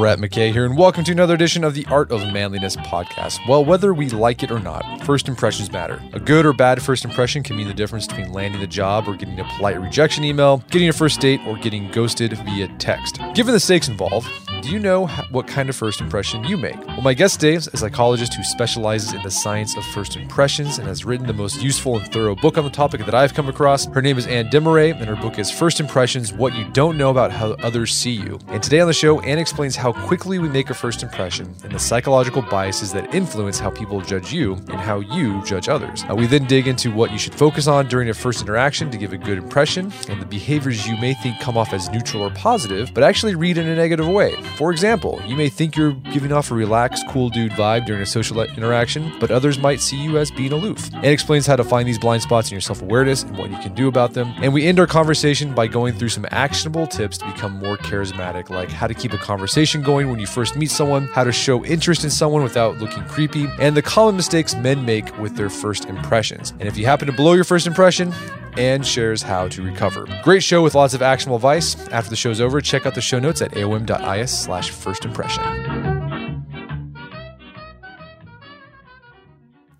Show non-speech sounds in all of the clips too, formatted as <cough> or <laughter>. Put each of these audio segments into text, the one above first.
Brett McKay here, and welcome to another edition of the Art of Manliness podcast. Well, whether we like it or not, first impressions matter. A good or bad first impression can mean the difference between landing the job or getting a polite rejection email, getting a first date, or getting ghosted via text. Given the stakes involved, you know what kind of first impression you make? Well, my guest today is a psychologist who specializes in the science of first impressions and has written the most useful and thorough book on the topic that I've come across. Her name is Ann Demarais, and her book is First Impressions What You Don't Know About How Others See You. And today on the show, Ann explains how quickly we make a first impression and the psychological biases that influence how people judge you and how you judge others. Uh, we then dig into what you should focus on during a first interaction to give a good impression and the behaviors you may think come off as neutral or positive, but actually read in a negative way. For example, you may think you're giving off a relaxed, cool dude vibe during a social interaction, but others might see you as being aloof. Ann explains how to find these blind spots in your self awareness and what you can do about them. And we end our conversation by going through some actionable tips to become more charismatic, like how to keep a conversation going when you first meet someone, how to show interest in someone without looking creepy, and the common mistakes men make with their first impressions. And if you happen to blow your first impression, Ann shares how to recover. Great show with lots of actionable advice. After the show's over, check out the show notes at aom.is slash first impression.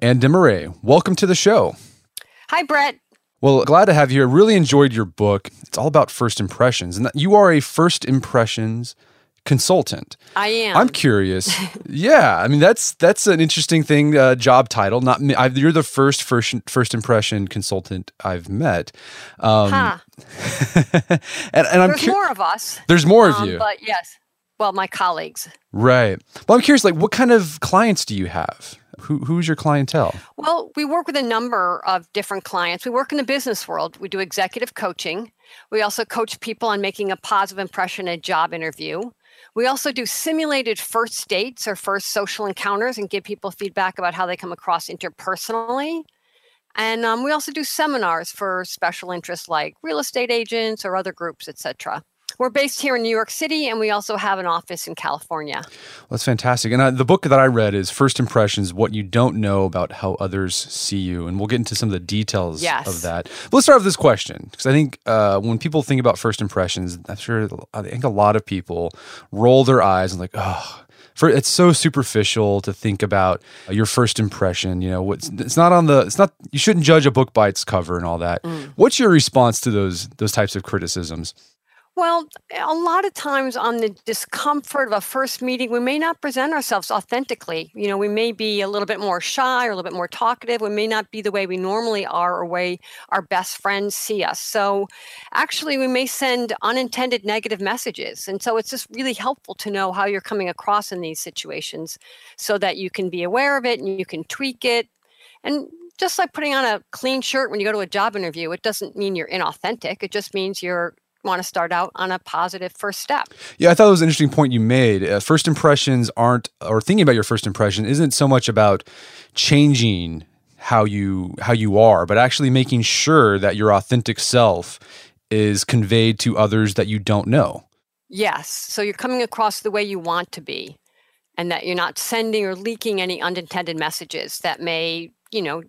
Ann Demarais, welcome to the show. Hi, Brett. Well, glad to have you here. Really enjoyed your book. It's all about first impressions, and you are a first impressions consultant. I am. I'm curious. <laughs> yeah, I mean that's that's an interesting thing. Uh, job title. Not i you're the first first first impression consultant I've met. Um, huh. <laughs> and, and I'm there's cu- more of us. There's more um, of you. But yes, well, my colleagues. Right. Well, I'm curious. Like, what kind of clients do you have? Who, who's your clientele? Well, we work with a number of different clients. We work in the business world. We do executive coaching. We also coach people on making a positive impression in a job interview. We also do simulated first dates or first social encounters and give people feedback about how they come across interpersonally. And um, we also do seminars for special interests like real estate agents or other groups, etc. We're based here in New York City, and we also have an office in California. Well, that's fantastic. And uh, the book that I read is First Impressions What You Don't Know About How Others See You. And we'll get into some of the details yes. of that. But let's start with this question because I think uh, when people think about first impressions, I'm sure I think a lot of people roll their eyes and, like, oh, for it's so superficial to think about your first impression. You know, what's it's not on the it's not you shouldn't judge a book by its cover and all that. Mm. What's your response to those those types of criticisms? Well, a lot of times on the discomfort of a first meeting, we may not present ourselves authentically. You know, we may be a little bit more shy or a little bit more talkative. We may not be the way we normally are or way our best friends see us. So, actually, we may send unintended negative messages. And so, it's just really helpful to know how you're coming across in these situations so that you can be aware of it and you can tweak it. And just like putting on a clean shirt when you go to a job interview, it doesn't mean you're inauthentic. It just means you're want to start out on a positive first step. Yeah, I thought it was an interesting point you made. Uh, first impressions aren't, or thinking about your first impression isn't so much about changing how you how you are, but actually making sure that your authentic self is conveyed to others that you don't know. Yes. So you're coming across the way you want to be and that you're not sending or leaking any unintended messages that may, you know,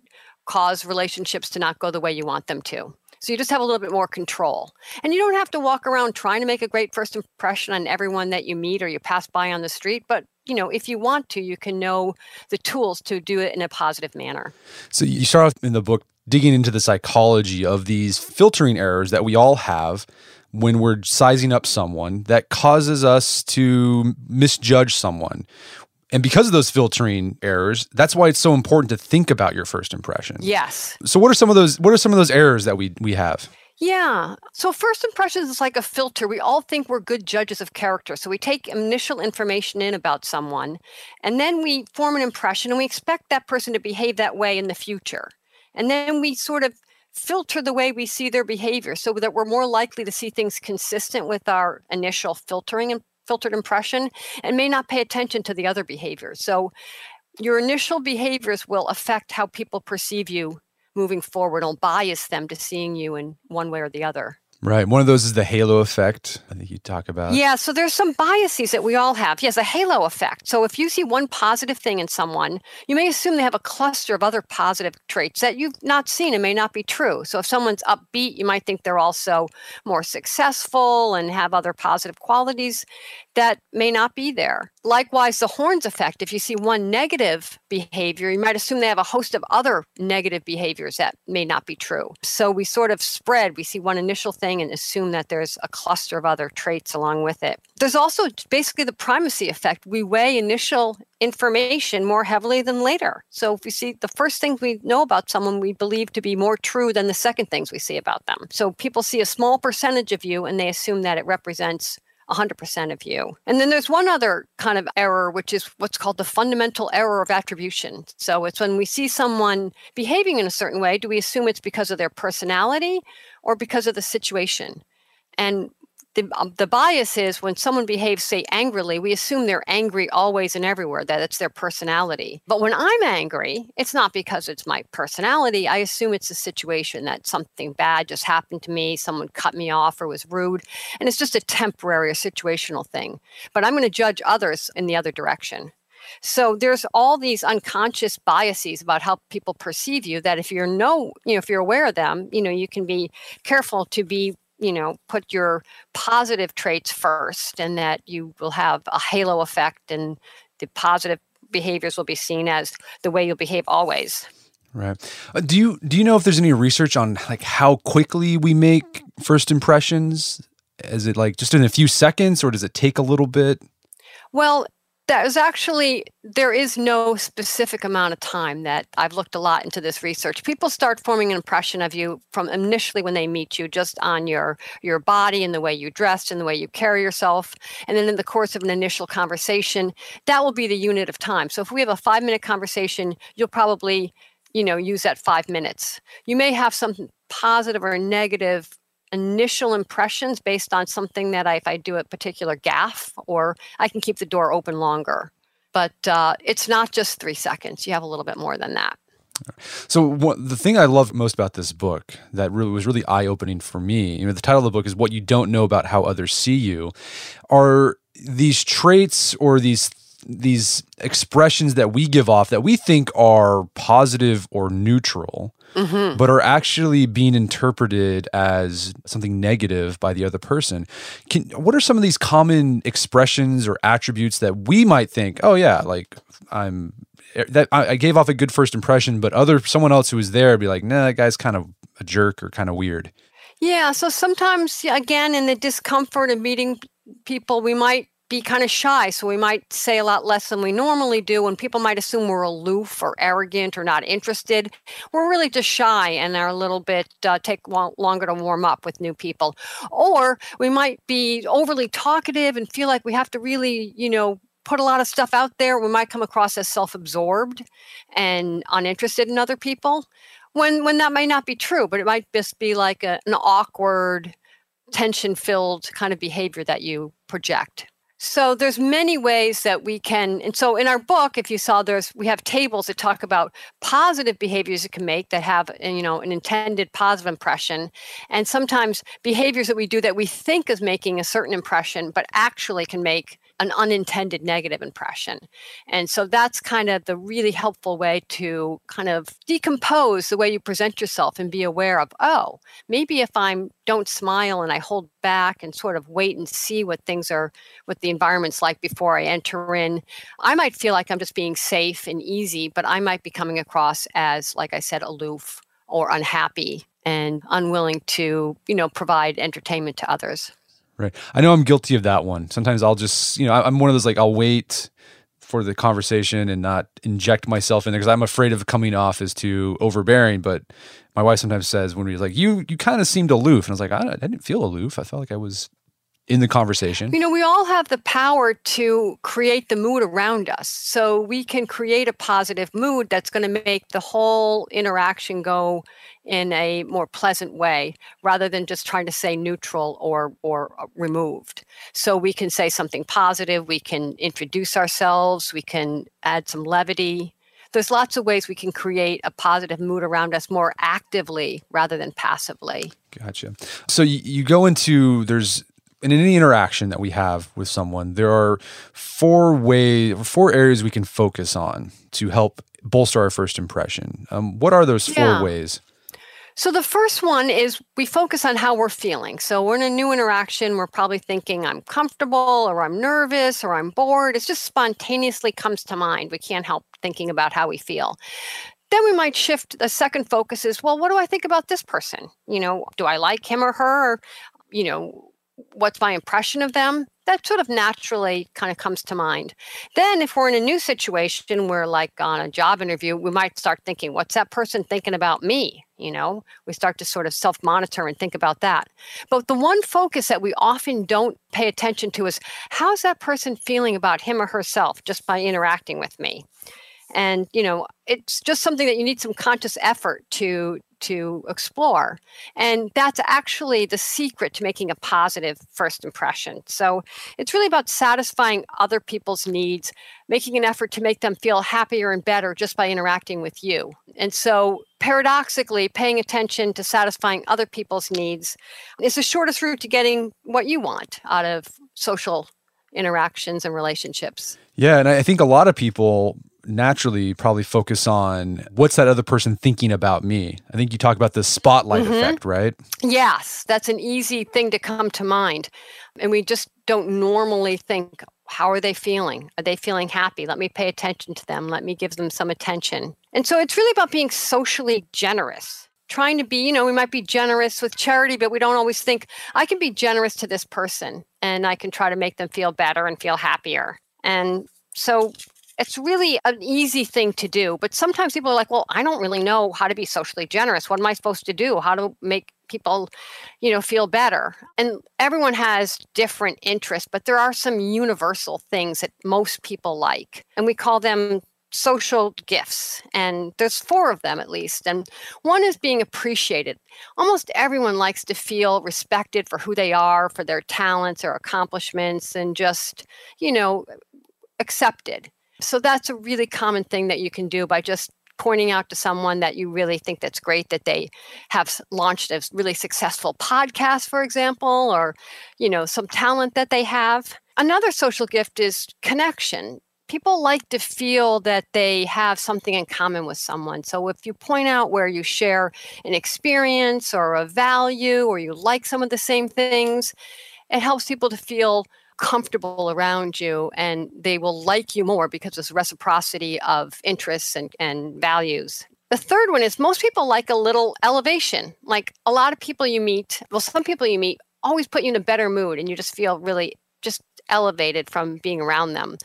cause relationships to not go the way you want them to. So you just have a little bit more control. And you don't have to walk around trying to make a great first impression on everyone that you meet or you pass by on the street, but you know, if you want to, you can know the tools to do it in a positive manner. So you start off in the book digging into the psychology of these filtering errors that we all have when we're sizing up someone that causes us to misjudge someone. And because of those filtering errors, that's why it's so important to think about your first impression. Yes. So what are some of those what are some of those errors that we we have? Yeah. So first impressions is like a filter. We all think we're good judges of character. So we take initial information in about someone and then we form an impression and we expect that person to behave that way in the future. And then we sort of filter the way we see their behavior so that we're more likely to see things consistent with our initial filtering and filtered impression and may not pay attention to the other behaviors. So your initial behaviors will affect how people perceive you moving forward, will bias them to seeing you in one way or the other. Right. One of those is the halo effect. I think you talk about. Yeah. So there's some biases that we all have. Yes, a halo effect. So if you see one positive thing in someone, you may assume they have a cluster of other positive traits that you've not seen and may not be true. So if someone's upbeat, you might think they're also more successful and have other positive qualities that may not be there. Likewise, the horns effect. If you see one negative behavior, you might assume they have a host of other negative behaviors that may not be true. So we sort of spread. We see one initial thing and assume that there's a cluster of other traits along with it. There's also basically the primacy effect. We weigh initial information more heavily than later. So if we see the first things we know about someone, we believe to be more true than the second things we see about them. So people see a small percentage of you and they assume that it represents 100% of you. And then there's one other kind of error, which is what's called the fundamental error of attribution. So it's when we see someone behaving in a certain way, do we assume it's because of their personality or because of the situation? And the, um, the bias is when someone behaves, say, angrily, we assume they're angry always and everywhere, that it's their personality. But when I'm angry, it's not because it's my personality. I assume it's a situation that something bad just happened to me, someone cut me off or was rude, and it's just a temporary or situational thing. But I'm going to judge others in the other direction. So there's all these unconscious biases about how people perceive you that if you're no, you know, if you're aware of them, you know, you can be careful to be you know put your positive traits first and that you will have a halo effect and the positive behaviors will be seen as the way you'll behave always. Right. Uh, do you do you know if there's any research on like how quickly we make first impressions? Is it like just in a few seconds or does it take a little bit? Well that is actually there is no specific amount of time that i've looked a lot into this research. People start forming an impression of you from initially when they meet you just on your your body and the way you dressed and the way you carry yourself. And then in the course of an initial conversation that will be the unit of time. So if we have a five minute conversation you'll probably you know use that five minutes. You may have some positive or negative initial impressions based on something that I, if I do a particular gaff, or I can keep the door open longer. But uh, it's not just three seconds. You have a little bit more than that. So what, the thing I love most about this book that really was really eye opening for me, you know, the title of the book is "What You Don't Know About How Others See You," are these traits or these these expressions that we give off that we think are positive or neutral mm-hmm. but are actually being interpreted as something negative by the other person. Can, what are some of these common expressions or attributes that we might think, oh yeah, like I'm that I, gave off a good first impression, but other someone else who was there would be like, nah, that guy's kind of a jerk or kind of weird. Yeah, so sometimes again in the discomfort of meeting people, we might be kind of shy. So we might say a lot less than we normally do, and people might assume we're aloof or arrogant or not interested. We're really just shy and are a little bit uh, take longer to warm up with new people. Or we might be overly talkative and feel like we have to really, you know, put a lot of stuff out there. We might come across as self absorbed and uninterested in other people. When, when that may not be true, but it might just be like a, an awkward, tension filled kind of behavior that you project. So there's many ways that we can, and so in our book, if you saw, there's we have tables that talk about positive behaviors it can make that have, uh, you know, an intended positive impression, and sometimes behaviors that we do that we think is making a certain impression, but actually can make an unintended negative impression. And so that's kind of the really helpful way to kind of decompose the way you present yourself and be aware of, oh, maybe if I'm don't smile and I hold back and sort of wait and see what things are, what the environment's like before I enter in, I might feel like I'm just being safe and easy, but I might be coming across as, like I said, aloof or unhappy and unwilling to, you know, provide entertainment to others. Right. I know I'm guilty of that one. Sometimes I'll just, you know, I'm one of those like I'll wait for the conversation and not inject myself in there because I'm afraid of coming off as too overbearing. But my wife sometimes says when we're like, "You, you kind of seemed aloof," and I was like, I, I didn't feel aloof. I felt like I was in the conversation. You know, we all have the power to create the mood around us. So we can create a positive mood that's going to make the whole interaction go in a more pleasant way rather than just trying to say neutral or or uh, removed. So we can say something positive, we can introduce ourselves, we can add some levity. There's lots of ways we can create a positive mood around us more actively rather than passively. Gotcha. So you, you go into there's in any interaction that we have with someone, there are four ways, four areas we can focus on to help bolster our first impression. Um, what are those four yeah. ways? So the first one is we focus on how we're feeling. So we're in a new interaction, we're probably thinking I'm comfortable or I'm nervous or I'm bored. It just spontaneously comes to mind. We can't help thinking about how we feel. Then we might shift the second focus is, well, what do I think about this person? You know, do I like him or her? Or, you know, what's my impression of them that sort of naturally kind of comes to mind. Then if we're in a new situation where like on a job interview we might start thinking what's that person thinking about me? You know we start to sort of self monitor and think about that. But the one focus that we often don't pay attention to is how's that person feeling about him or herself just by interacting with me? And you know it's just something that you need some conscious effort to to explore. And that's actually the secret to making a positive first impression. So it's really about satisfying other people's needs making an effort to make them feel happier and better just by interacting with you. And so paradoxically paying attention to satisfying other people's needs is the shortest route to getting what you want out of social interactions and relationships. Yeah and i think a lot of people naturally probably focus on what's that other person thinking about me. I think you talk about the spotlight mm-hmm. effect, right? Yes, that's an easy thing to come to mind. And we just don't normally think, how are they feeling? Are they feeling happy? Let me pay attention to them. Let me give them some attention. And so it's really about being socially generous. Trying to be, you know, we might be generous with charity, but we don't always think, I can be generous to this person and I can try to make them feel better and feel happier. And so it's really an easy thing to do. But sometimes people are like, well, I don't really know how to be socially generous. What am I supposed to do? How to make people, you know, feel better? And everyone has different interests, but there are some universal things that most people like. And we call them social gifts and there's four of them at least and one is being appreciated almost everyone likes to feel respected for who they are for their talents or accomplishments and just you know accepted so that's a really common thing that you can do by just pointing out to someone that you really think that's great that they have launched a really successful podcast for example or you know some talent that they have. Another social gift is connection. People like to feel that they have something in common with someone. So if you point out where you share an experience or a value or you like some of the same things it helps people to feel comfortable around you and they will like you more because there's reciprocity of interests and, and values. The third one is most people like a little elevation. Like a lot of people you meet, well, some people you meet always put you in a better mood and you just feel really just elevated from being around them.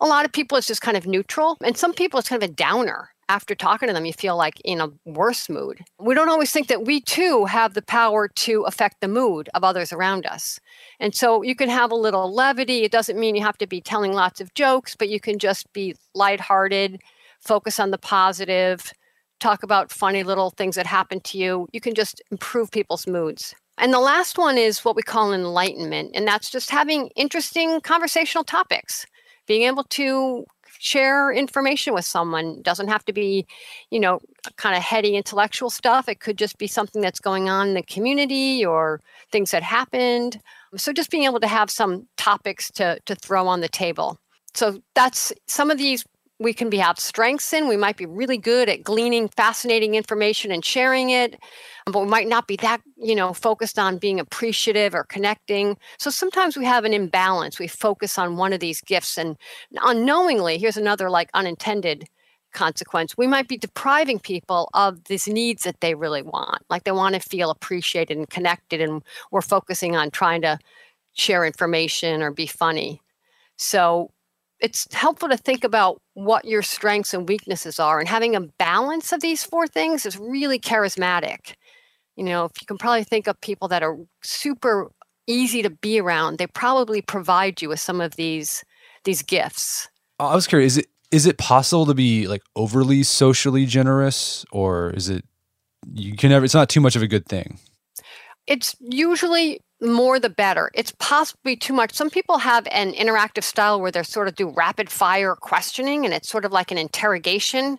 A lot of people it's just kind of neutral, and some people it's kind of a downer after talking to them, you feel like in a worse mood. We don't always think that we too have the power to affect the mood of others around us. And so you can have a little levity. It doesn't mean you have to be telling lots of jokes, but you can just be lighthearted, focus on the positive, talk about funny little things that happen to you. You can just improve people's moods. And the last one is what we call enlightenment, and that's just having interesting conversational topics, being able to share information with someone. It doesn't have to be, you know, kind of heady intellectual stuff. It could just be something that's going on in the community or things that happened. So just being able to have some topics to to throw on the table. So that's some of these we can be have strengths in. We might be really good at gleaning fascinating information and sharing it, um, but we might not be that, you know, focused on being appreciative or connecting. So sometimes we have an imbalance. We focus on one of these gifts and unknowingly, here's another like unintended consequence. We might be depriving people of these needs that they really want. Like they want to feel appreciated and connected and we're focusing on trying to share information or be funny. So it's helpful to think about what your strengths and weaknesses are and having a balance of these four things is really charismatic. You know if you can probably think of people that are super easy to be around they probably provide you with some of these these gifts. I was curious is it is it possible to be like overly socially generous or is it you can never it's not too much of a good thing? It's usually more the better. It's possibly too much. Some people have an interactive style where they sort of do rapid fire questioning and it's sort of like an interrogation.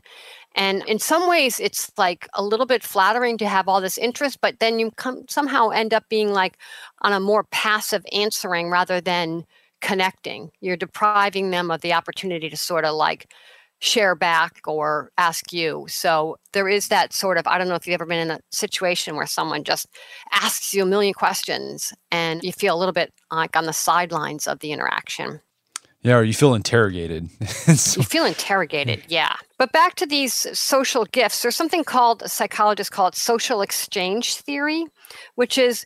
And in some ways, it's like a little bit flattering to have all this interest, but then you come somehow end up being like on a more passive answering rather than connecting. You're depriving them of the opportunity to sort of like share back or ask you. So there is that sort of, I don't know if you've ever been in a situation where someone just asks you a million questions and you feel a little bit like on the sidelines of the interaction. Yeah, or you feel interrogated. <laughs> you feel interrogated, yeah. But back to these social gifts, there's something called, psychologists call it social exchange theory, which is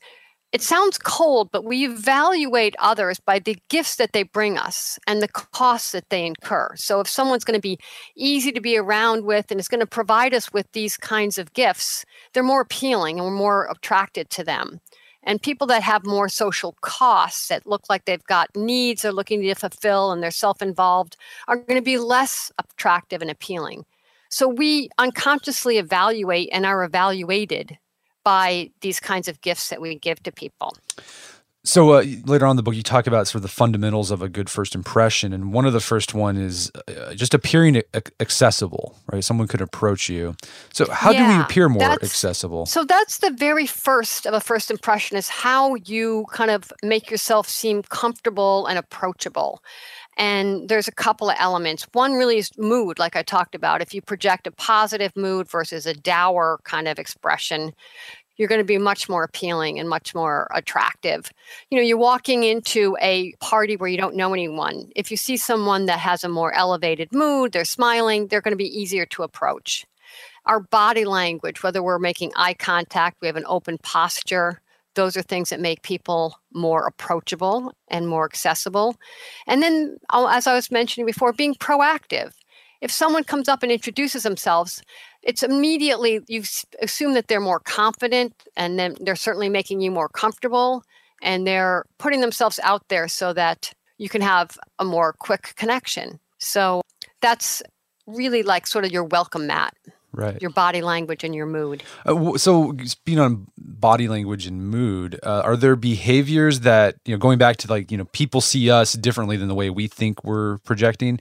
it sounds cold, but we evaluate others by the gifts that they bring us and the costs that they incur. So if someone's going to be easy to be around with and is going to provide us with these kinds of gifts, they're more appealing and we're more attracted to them. And people that have more social costs that look like they've got needs they're looking to fulfill and they're self involved are going to be less attractive and appealing. So we unconsciously evaluate and are evaluated by these kinds of gifts that we give to people. So uh, later on in the book, you talk about sort of the fundamentals of a good first impression, and one of the first one is uh, just appearing accessible. Right, someone could approach you. So how yeah, do we appear more accessible? So that's the very first of a first impression is how you kind of make yourself seem comfortable and approachable. And there's a couple of elements. One really is mood, like I talked about. If you project a positive mood versus a dour kind of expression, you're going to be much more appealing and much more attractive. You know, you're walking into a party where you don't know anyone. If you see someone that has a more elevated mood, they're smiling, they're going to be easier to approach. Our body language, whether we're making eye contact, we have an open posture, those are things that make people more approachable and more accessible. And then, oh, as I was mentioning before, being proactive. If someone comes up and introduces themselves, it's immediately you assume that they're more confident and then they're certainly making you more comfortable and they're putting themselves out there so that you can have a more quick connection. So that's really like sort of your welcome mat right. your body language and your mood. Uh, so speaking on body language and mood uh, are there behaviors that you know going back to like you know people see us differently than the way we think we're projecting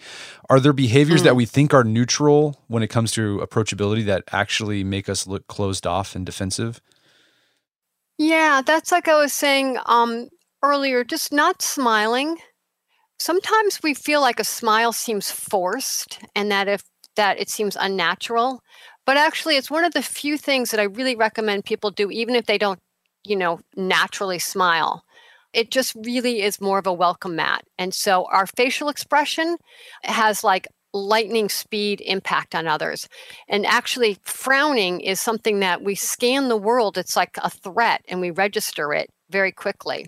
are there behaviors mm. that we think are neutral when it comes to approachability that actually make us look closed off and defensive? Yeah that's like i was saying um, earlier just not smiling. Sometimes we feel like a smile seems forced and that if that it seems unnatural. But actually, it's one of the few things that I really recommend people do, even if they don't, you know, naturally smile. It just really is more of a welcome mat. And so our facial expression has like lightning speed impact on others. And actually, frowning is something that we scan the world, it's like a threat, and we register it very quickly.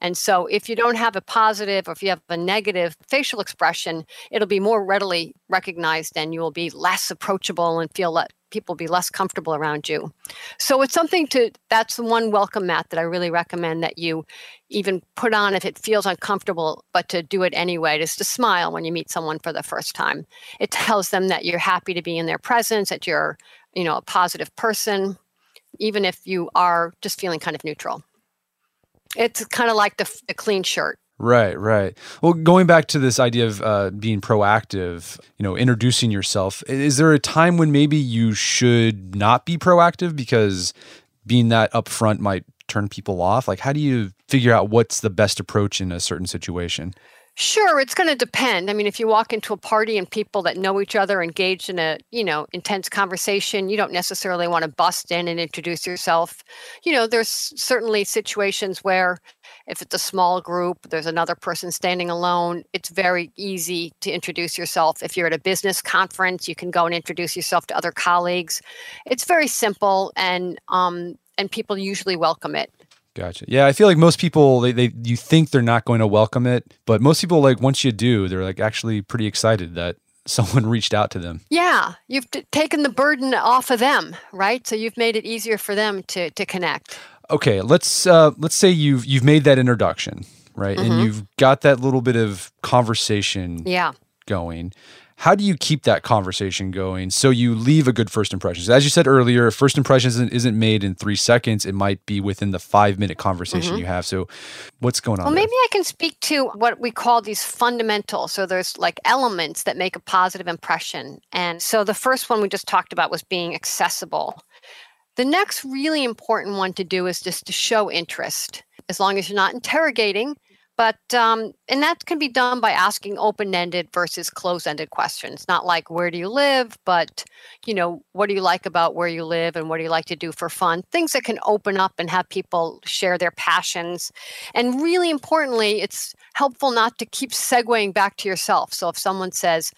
And so, if you don't have a positive or if you have a negative facial expression, it'll be more readily recognized and you will be less approachable and feel that people be less comfortable around you. So, it's something to that's the one welcome mat that I really recommend that you even put on if it feels uncomfortable, but to do it anyway, just to smile when you meet someone for the first time. It tells them that you're happy to be in their presence, that you're, you know, a positive person, even if you are just feeling kind of neutral. It's kind of like the, the clean shirt. Right, right. Well, going back to this idea of uh, being proactive, you know, introducing yourself, is there a time when maybe you should not be proactive because being that upfront might turn people off? Like, how do you figure out what's the best approach in a certain situation? Sure, it's going to depend. I mean, if you walk into a party and people that know each other engaged in a, you know, intense conversation, you don't necessarily want to bust in and introduce yourself. You know, there's certainly situations where if it's a small group, there's another person standing alone, it's very easy to introduce yourself. If you're at a business conference, you can go and introduce yourself to other colleagues. It's very simple and um and people usually welcome it. Gotcha. Yeah, I feel like most people they, they you think they're not going to welcome it, but most people like once you do, they're like actually pretty excited that <laughs> someone reached out to them. Yeah, you've t- taken the burden off of them, right? So you've made it easier for them to to connect. Okay, let's uh let's say you've you've made that introduction, right? Mm-hmm. And you've got that little bit of conversation Yeah. going. How do you keep that conversation going so you leave a good first impression? So as you said earlier, first impression isn't, isn't made in three seconds. It might be within the five minute conversation you have. So what's going on? Mm-hmm. Well, there? maybe I can speak to what we call these fundamentals. So there's like elements that make a positive impression. And so the first one we just talked about was being accessible. The next really important one to do is just to show interest, as long as you're not interrogating. But um, and that can be done by asking open-ended versus closed-ended questions. Not like where do you live, but you know what do you like about where you live and what do you like to do for fun. Things that can open up and have people share their passions. And really importantly, it's helpful not to keep segueing back to yourself. So if someone says,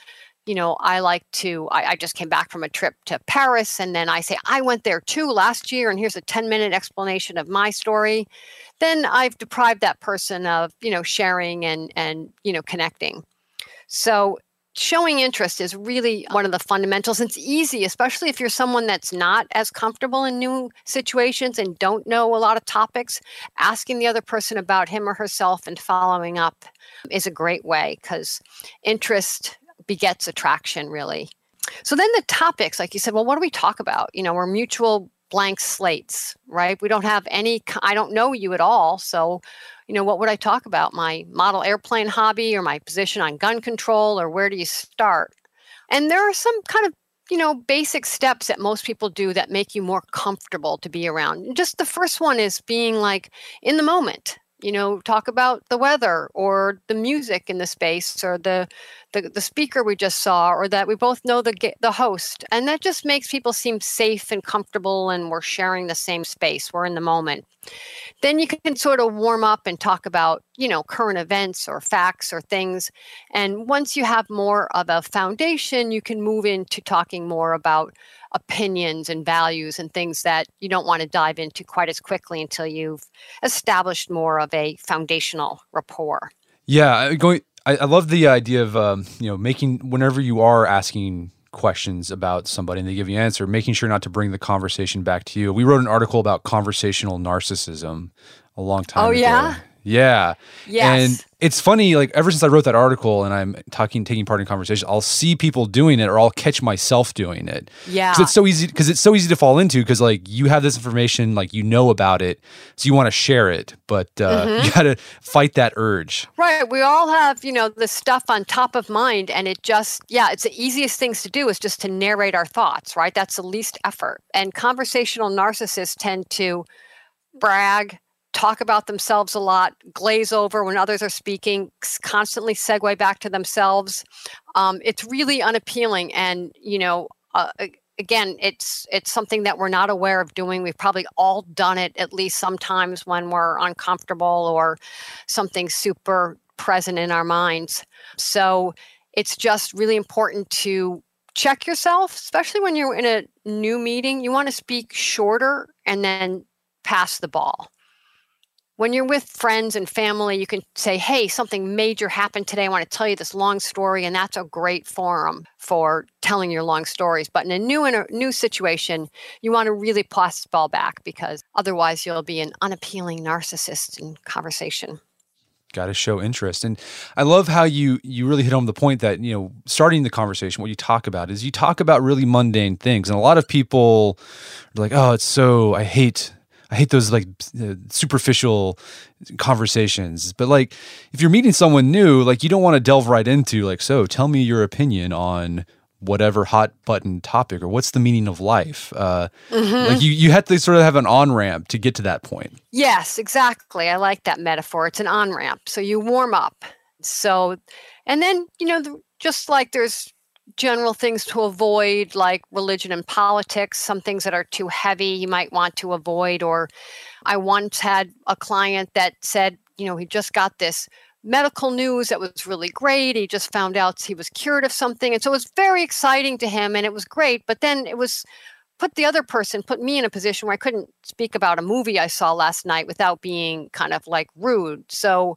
you know, I like to, I, I, just came back from a trip to Paris. And then I say, I went there too last year. And here's a 10 minute explanation of my story. Then I've deprived that person of, you know, sharing and, and, you know, connecting. So showing interest is really one of the fundamentals. It's easy, especially if you're someone that's not as comfortable in new situations and don't know a lot of topics. Asking the other person about him or herself and following up is a great way because interest begets attraction, really. So then the topics, like you said, well, what do we talk about? You know, we're mutual blank slates, right? We don't have any, I don't know you at all. So, you know, what would I talk about? My model airplane hobby or my position on gun control or where do you start? And there are some kind of you know, basic steps that most people do that make you more comfortable to be around. Just the first one is being like in the moment, you know talk about the weather or the music in the space or the, the the speaker we just saw or that we both know the the host. And that just makes people seem safe and comfortable and we're sharing the same space we're in the moment. Then you can sort of warm up and talk about you know current events or facts or things. And once you have more of a foundation you can move into talking more about opinions and values and things that you don't want to dive into quite as quickly until you've established more of a foundational rapport. Yeah, going. I, I love the idea of um, you know making whenever you are asking questions about somebody and they give you an answer, making sure not to bring the conversation back to you. We wrote an article about conversational narcissism a long time oh, ago. yeah? Yeah. Yes. And it's funny, like ever since I wrote that article and I'm talking, taking part in conversation, I'll see people doing it or I'll catch myself doing it. Yeah. Because it's so easy, because it's so easy to fall into because like you have this information, like you know about it, so you want to share it, but uh, <laughs> Mm-hmm. you got to fight that urge. Right. We all have, you know, the stuff on top of mind. And it just, yeah, it's the easiest things to do is just to narrate our thoughts, right? That's the least effort. And conversational narcissists tend to brag, talk about themselves a lot, glaze over when others are speaking, constantly segue back to themselves. Um, it's really unappealing. And, you know, uh, again it's it's something that we're not aware of doing we've probably all done it at least sometimes when we're uncomfortable or something super present in our minds so it's just really important to check yourself especially when you're in a new meeting you want to speak shorter and then pass the ball when you're with friends and family, you can say, Hey, something major happened today. I want to tell you this long story. And that's a great forum for telling your long stories. But in a new in a new situation, you want to really pass the ball back because otherwise you'll be an unappealing narcissist in conversation. Got to show interest, and I love how you you really hit home the point that you know starting the conversation. What you talk about is you talk about really mundane things, and a lot of people are like, "Oh, it's so I hate I hate those like uh, superficial conversations. But like if you're meeting someone new, like you don't want to delve right into like, so tell me your opinion on whatever hot button topic or what's the meaning of life. Uh, mm-hmm. Like you, you have to sort of have an on ramp to get to that point. Yes, exactly. I like that metaphor. It's an on ramp. So you warm up. So, and then, you know, just like there's general things to avoid, like religion and politics, some things that are too heavy you might want to avoid. Or I once had a client that said, you know, he just got this medical news that was really great. He just found out he was cured of something. And so it was very exciting to him and it was great. But then it was put the other person, put me in a position where I couldn't speak about a movie I saw last night without being kind of like rude. So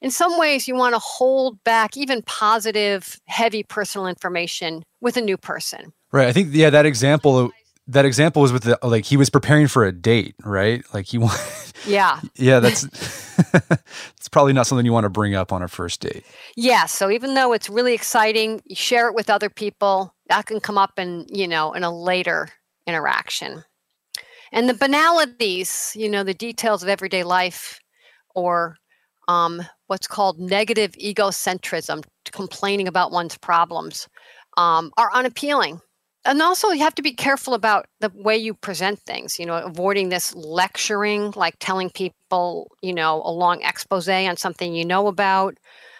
in some ways, you want to hold back even positive, heavy personal information with a new person. Right. I think, yeah, that example that example was with the like he was preparing for a date, right? Like he wanted Yeah. <laughs> yeah, that's <laughs> it's probably not something you want to bring up on a first date. Yeah, so even though it's really exciting, you share it with other people, that can come up in, you know, in a later interaction. And the banalities, you know, the details of everyday life or um, what's called negative egocentrism, complaining about one's problems, um, are unappealing. And also you have to be careful about the way you present things you know avoiding this lecturing like telling people you know a long expose on something you know about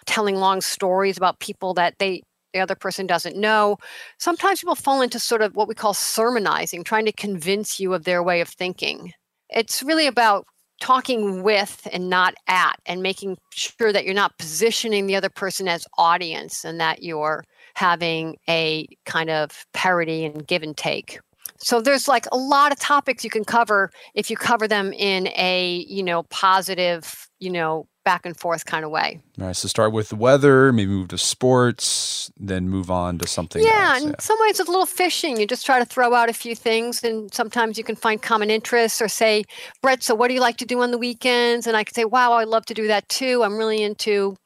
telling long stories about people that they the other person doesn't know. Sometimes people fall into sort of what we call sermonizing trying to convince you of their way of thinking. It's really about talking with and not at and making sure that you're not positioning the other person as audience and that you're having a kind of parity and give and take. So there's like a lot of topics you can cover if you cover them in a, you know, positive, you know, back and forth kind of way. All right. So start with the weather, maybe move to sports, then move on to something yeah, else. In some ways, it's a little fishing. You just try to throw out a few things, and sometimes you can find common interests or say, Brett, so what do you like to do on the weekends? And I could say, wow, I love to do that too. I'm really into,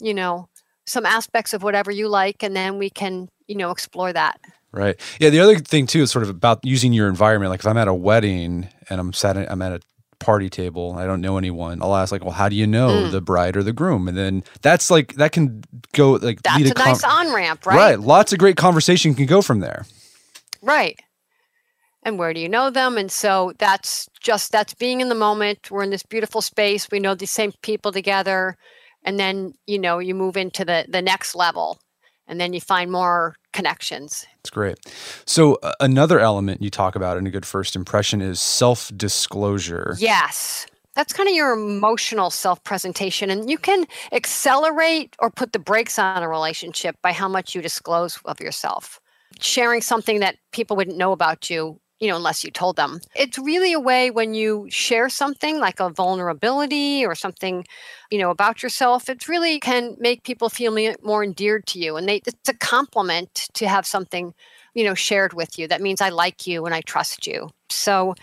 you know, some aspects of whatever you like and then we can you know explore that right yeah the other thing too is sort of about using your environment like if i'm at a wedding and i'm sat i'm at a party table. I don't know anyone. I'll ask like well how do you know mm. the bride or the groom? And then that's like that can go like that's a, a com- nice on ramp right? Right. Lots of great conversation can go from there. Right. And where do you know them? And so that's just that's being in the moment. We're in this beautiful space. We know these same people together. And then you know you move into the the next level. And then you find more connections. It's great. So uh, another element you talk about in a good first impression is self-disclosure. Yes. That's kind of your emotional self-presentation and you can accelerate or put the brakes on a relationship by how much you disclose of yourself. Sharing something that people wouldn't know about you you know, unless you told them. It's really a way when you share something like a vulnerability or something, you know, about yourself, it really can make people feel more endeared to you. And they, it's a compliment to have something, you know, shared with you. That means I like you and I trust you. So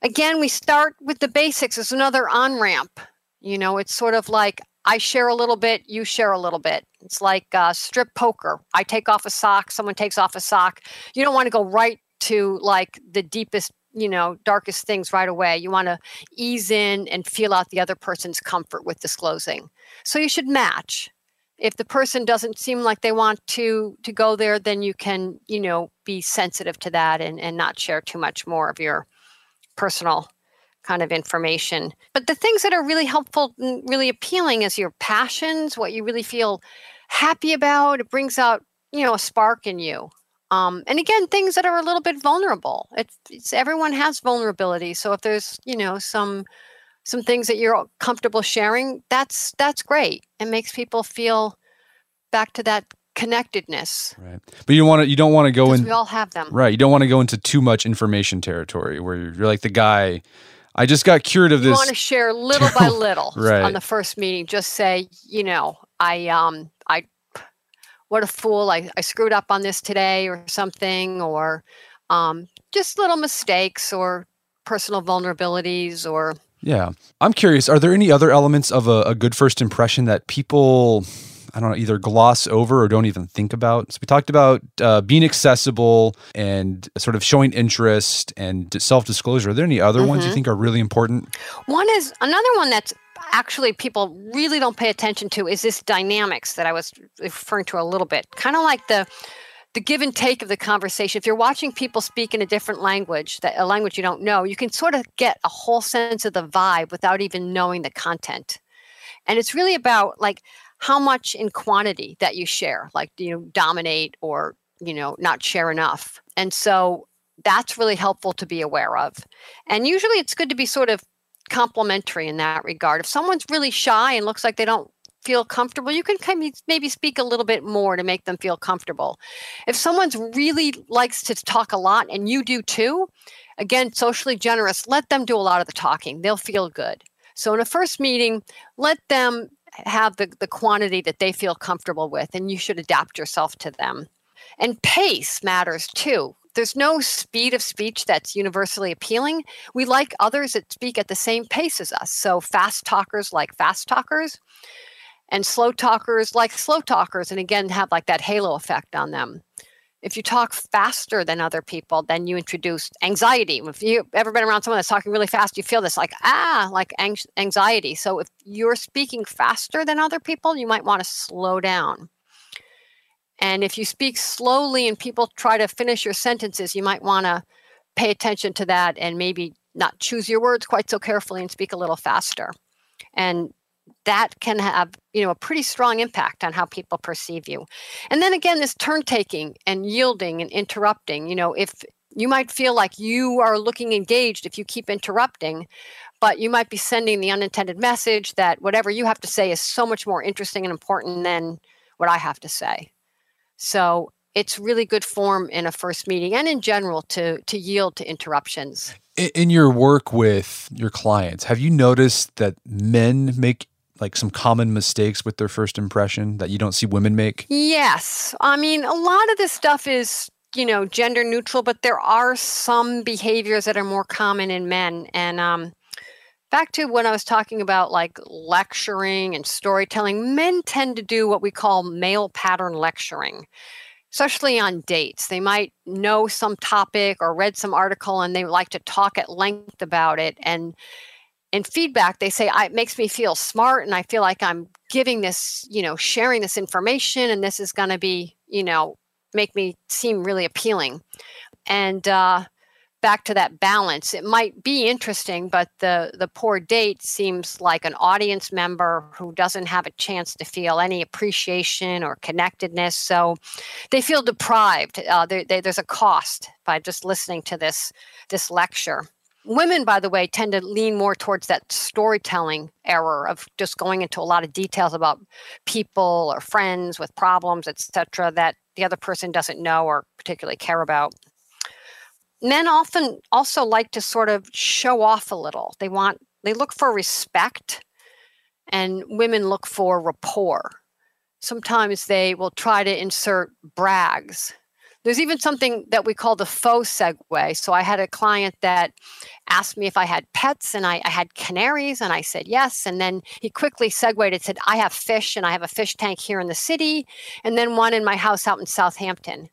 again, we start with the basics. It's another on ramp. You know, it's sort of like I share a little bit, you share a little bit. It's like uh, strip poker. I take off a sock, someone takes off a sock. You don't want to go right to like the deepest you know darkest things right away. You want to ease in and feel out the other person's comfort with disclosing. So you should match. If the person doesn't seem like they want to to go there then you can you know be sensitive to that and and not share too much more of your personal kind of information. But the things that are really helpful and really appealing is your passions what you really feel happy about. It brings out you know a spark in you um, and again, things that are a little bit vulnerable. It's, it's everyone has vulnerability. So if there's you know some some things that you're comfortable sharing, that's that's great. It makes people feel back to that connectedness. Right. But you want to you don't want to go in we all have them. Right. You don't want to go into too much information territory where you're, you're like the guy I just got cured of you this. You want to share <laughs> little by little right. on the first meeting. Just say, you know, I um I what a fool I, I screwed up on this today or something or um, just little mistakes or personal vulnerabilities or yeah i'm curious are there any other elements of a, a good first impression that people I don't know, either gloss over or don't even think about. So we talked about uh, being accessible and sort of showing interest and self disclosure. Are there any other mm-hmm. ones you mm-hmm. think are really important? One is another one that's actually people really don't pay attention to is this dynamics that I was referring to a little bit. Kind of like the the give and take of the conversation. If you're watching people speak in a different language, that a language you don't know, you can sort of get a whole sense of the vibe without even knowing the content. And it's really about like how much in quantity that you share, like you know, dominate or you know, not share enough. And so that's really helpful to be aware of. And usually it's good to be sort of complementary in that regard. If someone's really shy and looks like they don't feel comfortable, you can kind of maybe speak a little bit more to make them feel comfortable. If someone's really likes to talk a lot and you do too, again, socially generous, let them do a lot of the talking. They'll feel good. So in a first meeting, let them have the, the quantity that they feel comfortable with, and you should adapt yourself to them. And pace matters too there's no speed of speech that's universally appealing. We like others that speak at the same pace as us. So fast talkers like fast talkers and slow talkers like slow talkers and again have like that halo effect on them if you talk faster than other people then you introduce anxiety if you ever been around someone that's talking really fast you feel this like ah like anxiety so if you're speaking faster than other people you might want to slow down and if you speak slowly and people try to finish your sentences you might want to pay attention to that and maybe not choose your words quite so carefully and speak a little faster. And that can have you know a pretty strong impact on how people perceive you. And then again this turn taking and yielding and interrupting you know if you might feel like you are looking engaged if you keep interrupting but you might be sending the unintended message that whatever you have to say is so much more interesting and important than what i have to say so it's really good form in a first meeting and in general to to yield to interruptions in your work with your clients have you noticed that men make like some common mistakes with their first impression that you don't see women make? Yes. I mean, a lot of this stuff is, you know, gender neutral, but there are some behaviors that are more common in men. And um, back to when I was talking about like lecturing and storytelling, men tend to do what we call male pattern lecturing. Especially on dates. They might know some topic or read some article and they like to talk at length about it. And in feedback they say it makes me feel smart and i feel like i'm giving this you know sharing this information and this is going to be you know make me seem really appealing and uh, back to that balance it might be interesting but the the poor date seems like an audience member who doesn't have a chance to feel any appreciation or connectedness so they feel deprived uh, they, they, there's a cost by just listening to this this lecture Women, by the way, tend to lean more towards that storytelling error of just going into a lot of details about people or friends with problems, etc., that the other person doesn't know or particularly care about. Men often also like to sort of show off a little. They want they look for respect and women look for rapport. Sometimes they will try to insert brags there's even something that we call the faux segue. So I had a client that asked me if I had pets, and I, I, had canaries, and I said yes. And then he quickly segued and said, I have fish, and I have a fish tank here in the city, and then one in my house out in Southampton.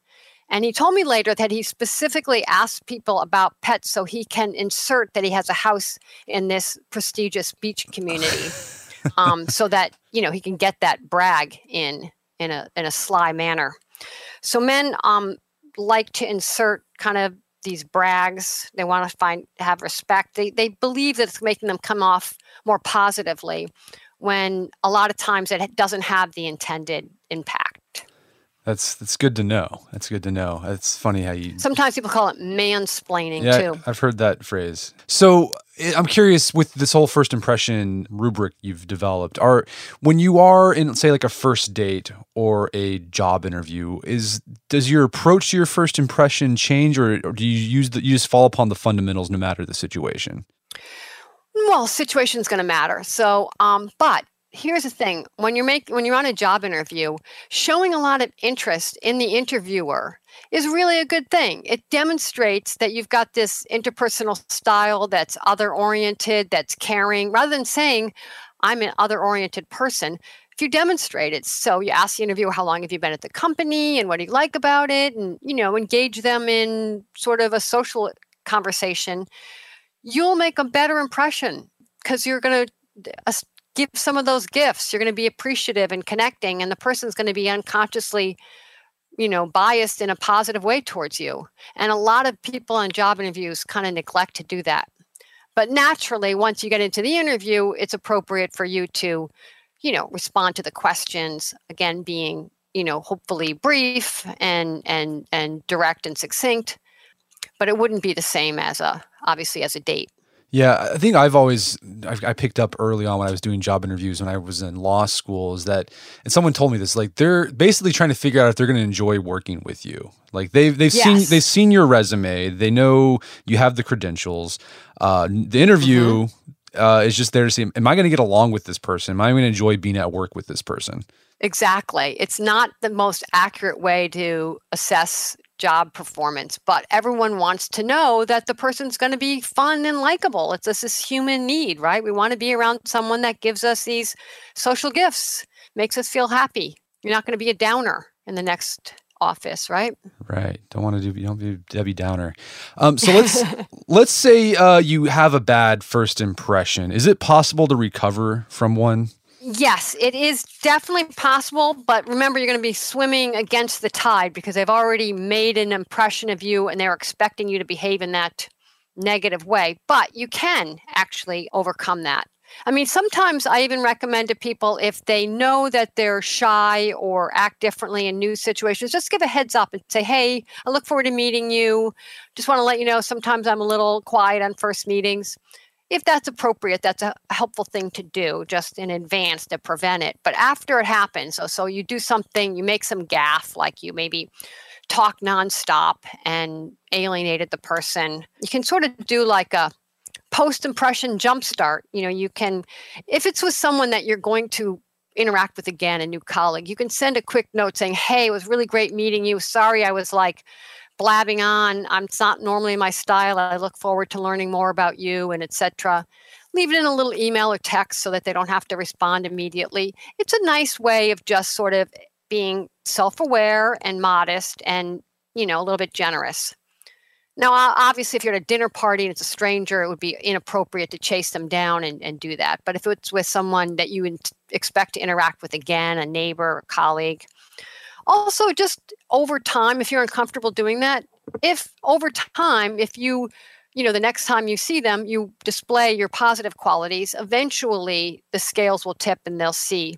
And he told me later that he specifically asked people about pets so he can insert that he has a house in this prestigious beach community. <laughs> um, so that you know he can get that brag in in a in a sly manner. So men um, like to insert kind of these brags. They want to find have respect. They they believe that it's making them come off more positively when a lot of times it doesn't have the intended impact. That's that's good to know. That's good to know. It's funny how you sometimes people call it mansplaining yeah, too. I've heard that phrase. So eh, I'm curious with this whole first impression rubric you've developed. Are when you are in say like a first date or a job interview, is does your approach to your first impression change, or, or do you use the, you just fall upon the fundamentals no matter the situation? Well, situation is going to matter. So, um, but here's the thing when you're making when you're on a job interview showing a lot of interest in the interviewer is really a good thing it demonstrates that you've got this interpersonal style that's other oriented that's caring rather than saying i'm an other oriented person if you demonstrate it. So you ask the interviewer, how long have you been at the company and what do you like about it? And, you know, engage them in sort of a social conversation. You'll make a better impression because you're going to give some of those gifts. You're going to be appreciative and connecting, and the person's going to be unconsciously you know biased in a positive way towards you. And a lot of people on job interviews kind of neglect to do that. But naturally once you get into the interview it's appropriate for you to you know respond to the questions again being you know hopefully brief and and and direct and succinct. But it wouldn't be the same as a obviously as a date yeah, I think I've always I, picked up early on when I was doing job interviews when I was in law school is that and someone told me this like they're basically trying to figure out if they're going to enjoy working with you. Like they've they've yes. seen they've seen your resume, they know you have the credentials. Uh, the interview mm-hmm. uh, is just there to see am I going to get along with this person? Am I going to enjoy being at work with this person? Exactly. It's not the most accurate way to assess job performance, but everyone wants to know that the person's going to be fun and likable. It's this, this human need, right? We want to be around someone that gives us these social gifts, makes us feel happy. You're not going to be a downer in the next office, right? Right. Don't want to do don't be Debbie Downer. Um, so let's <laughs> let's say uh, you have a bad first impression. Is it possible to recover from one? Yes, it is definitely possible, but remember you're going to be swimming against the tide because they've already made an impression of you and they're expecting you to behave in that negative way. But you can actually overcome that. I mean, sometimes I even recommend to people if they know that they're shy or act differently in new situations, just give a heads up and say, Hey, I look forward to meeting you. Just want to let you know sometimes I'm a little quiet on first meetings if that's appropriate, that's a helpful thing to do just in advance to prevent it. But after it happens, so, so you do something, you make some gaff, like you maybe talk nonstop and alienated the person, you can sort of do like a post impression jumpstart. You know, you can, if it's with someone that you're going to interact with again, a new colleague, you can send a quick note saying, Hey, it was really great meeting you. Sorry, I was like, blabbing on. I'm it's not normally my style. I look forward to learning more about you and etc. Leave it in a little email or text so that they don't have to respond immediately. It's a nice way of just sort of being self-aware and modest and you know a little bit generous. Now, obviously, if you're at a dinner party and it's a stranger, it would be inappropriate to chase them down and, and do that. But if it's with someone that you expect to interact with again, a neighbor, a colleague, also just over time if you're uncomfortable doing that if over time if you you know the next time you see them you display your positive qualities eventually the scales will tip and they'll see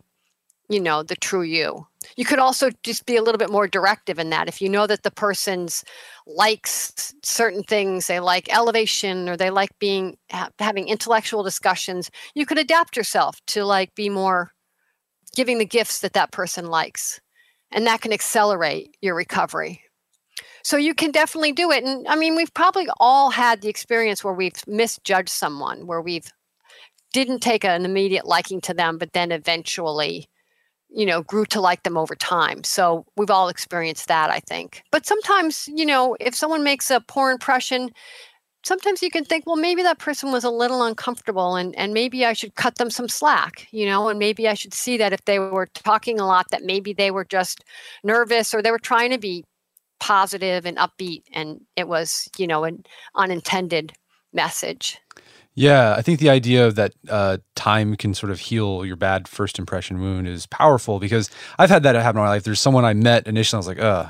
you know the true you. You could also just be a little bit more directive in that. If you know that the person's likes certain things they like elevation or they like being ha- having intellectual discussions you could adapt yourself to like be more giving the gifts that that person likes and that can accelerate your recovery. So you can definitely do it. And I mean, we've probably all had the experience where we've misjudged someone, where we've didn't take an immediate liking to them, but then eventually, you know, grew to like them over time. So we've all experienced that, I think. But sometimes, you know, if someone makes a poor impression, sometimes you can think, well, maybe that person was a little uncomfortable and, and maybe I should cut them some slack, you know, and maybe I should see that if they were talking a lot, that maybe they were just nervous or they were trying to be positive and upbeat and it was, you know, an unintended message. Yeah, I think the idea of that uh, time can sort of heal your bad first impression wound is powerful because I've had that happen in my life. There's someone I met initially, I was like, uh,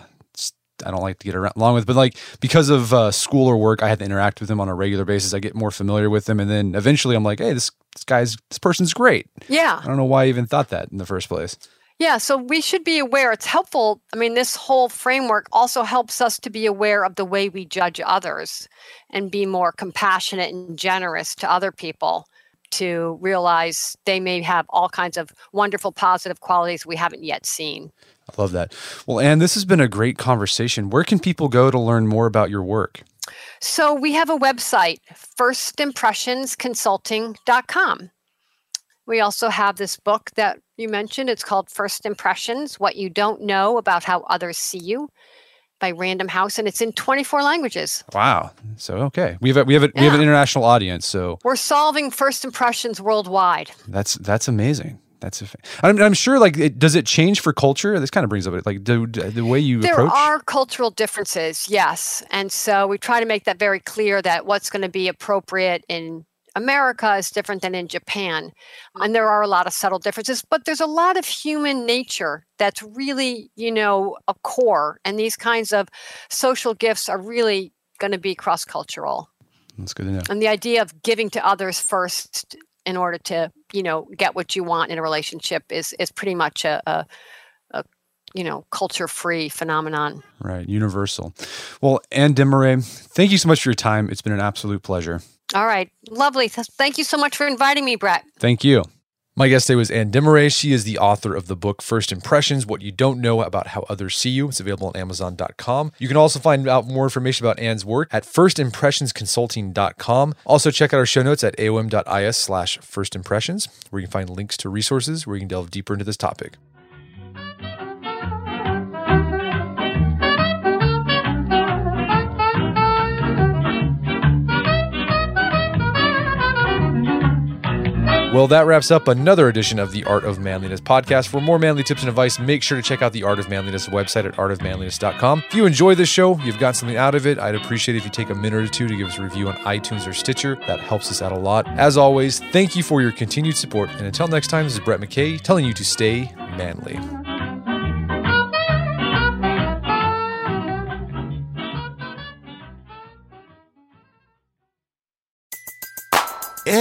I don't like to get around, along with, but like because of uh, school or work, I had to interact with them on a regular basis. I get more familiar with them, and then eventually, I'm like, hey, this this guy's this person's great. Yeah, I don't know why I even thought that in the first place. Yeah, so we should be aware. It's helpful. I mean, this whole framework also helps us to be aware of the way we judge others and be more compassionate and generous to other people to realize they may have all kinds of wonderful positive qualities we haven't yet seen. I love that. Well, Ann, this has been a great conversation. Where can people go to learn more about your work? So we have a website, firstimpressionsconsulting.com. We also have this book that you mentioned. It's called First Impressions What You Don't Know About How Others See You by Random House, and it's in 24 languages. Wow. So, okay. We have a, we have a, yeah. we have an international audience. So we're solving first impressions worldwide. That's, that's amazing. That's a. Fa- I'm, I'm sure. Like, it, does it change for culture? This kind of brings up it. Like, do, do, the way you there approach. are cultural differences, yes, and so we try to make that very clear that what's going to be appropriate in America is different than in Japan. And there are a lot of subtle differences, but there's a lot of human nature that's really, you know, a core. And these kinds of social gifts are really going to be cross cultural. That's good to know. And the idea of giving to others first in order to, you know, get what you want in a relationship is is pretty much a, a, a you know, culture free phenomenon. Right. Universal. Well, Ann Demarais, thank you so much for your time. It's been an absolute pleasure. All right. Lovely. Thank you so much for inviting me, Brett. Thank you. My guest today was Ann Demarais. She is the author of the book First Impressions What You Don't Know About How Others See You. It's available on Amazon.com. You can also find out more information about Ann's work at firstimpressionsconsulting.com. Also, check out our show notes at aom.is slash firstimpressions, where you can find links to resources where you can delve deeper into this topic. Well, that wraps up another edition of the Art of Manliness podcast. For more manly tips and advice, make sure to check out the Art of Manliness website at artofmanliness.com. If you enjoy this show, you've got something out of it, I'd appreciate it if you take a minute or two to give us a review on iTunes or Stitcher. That helps us out a lot. As always, thank you for your continued support. And until next time, this is Brett McKay telling you to stay manly.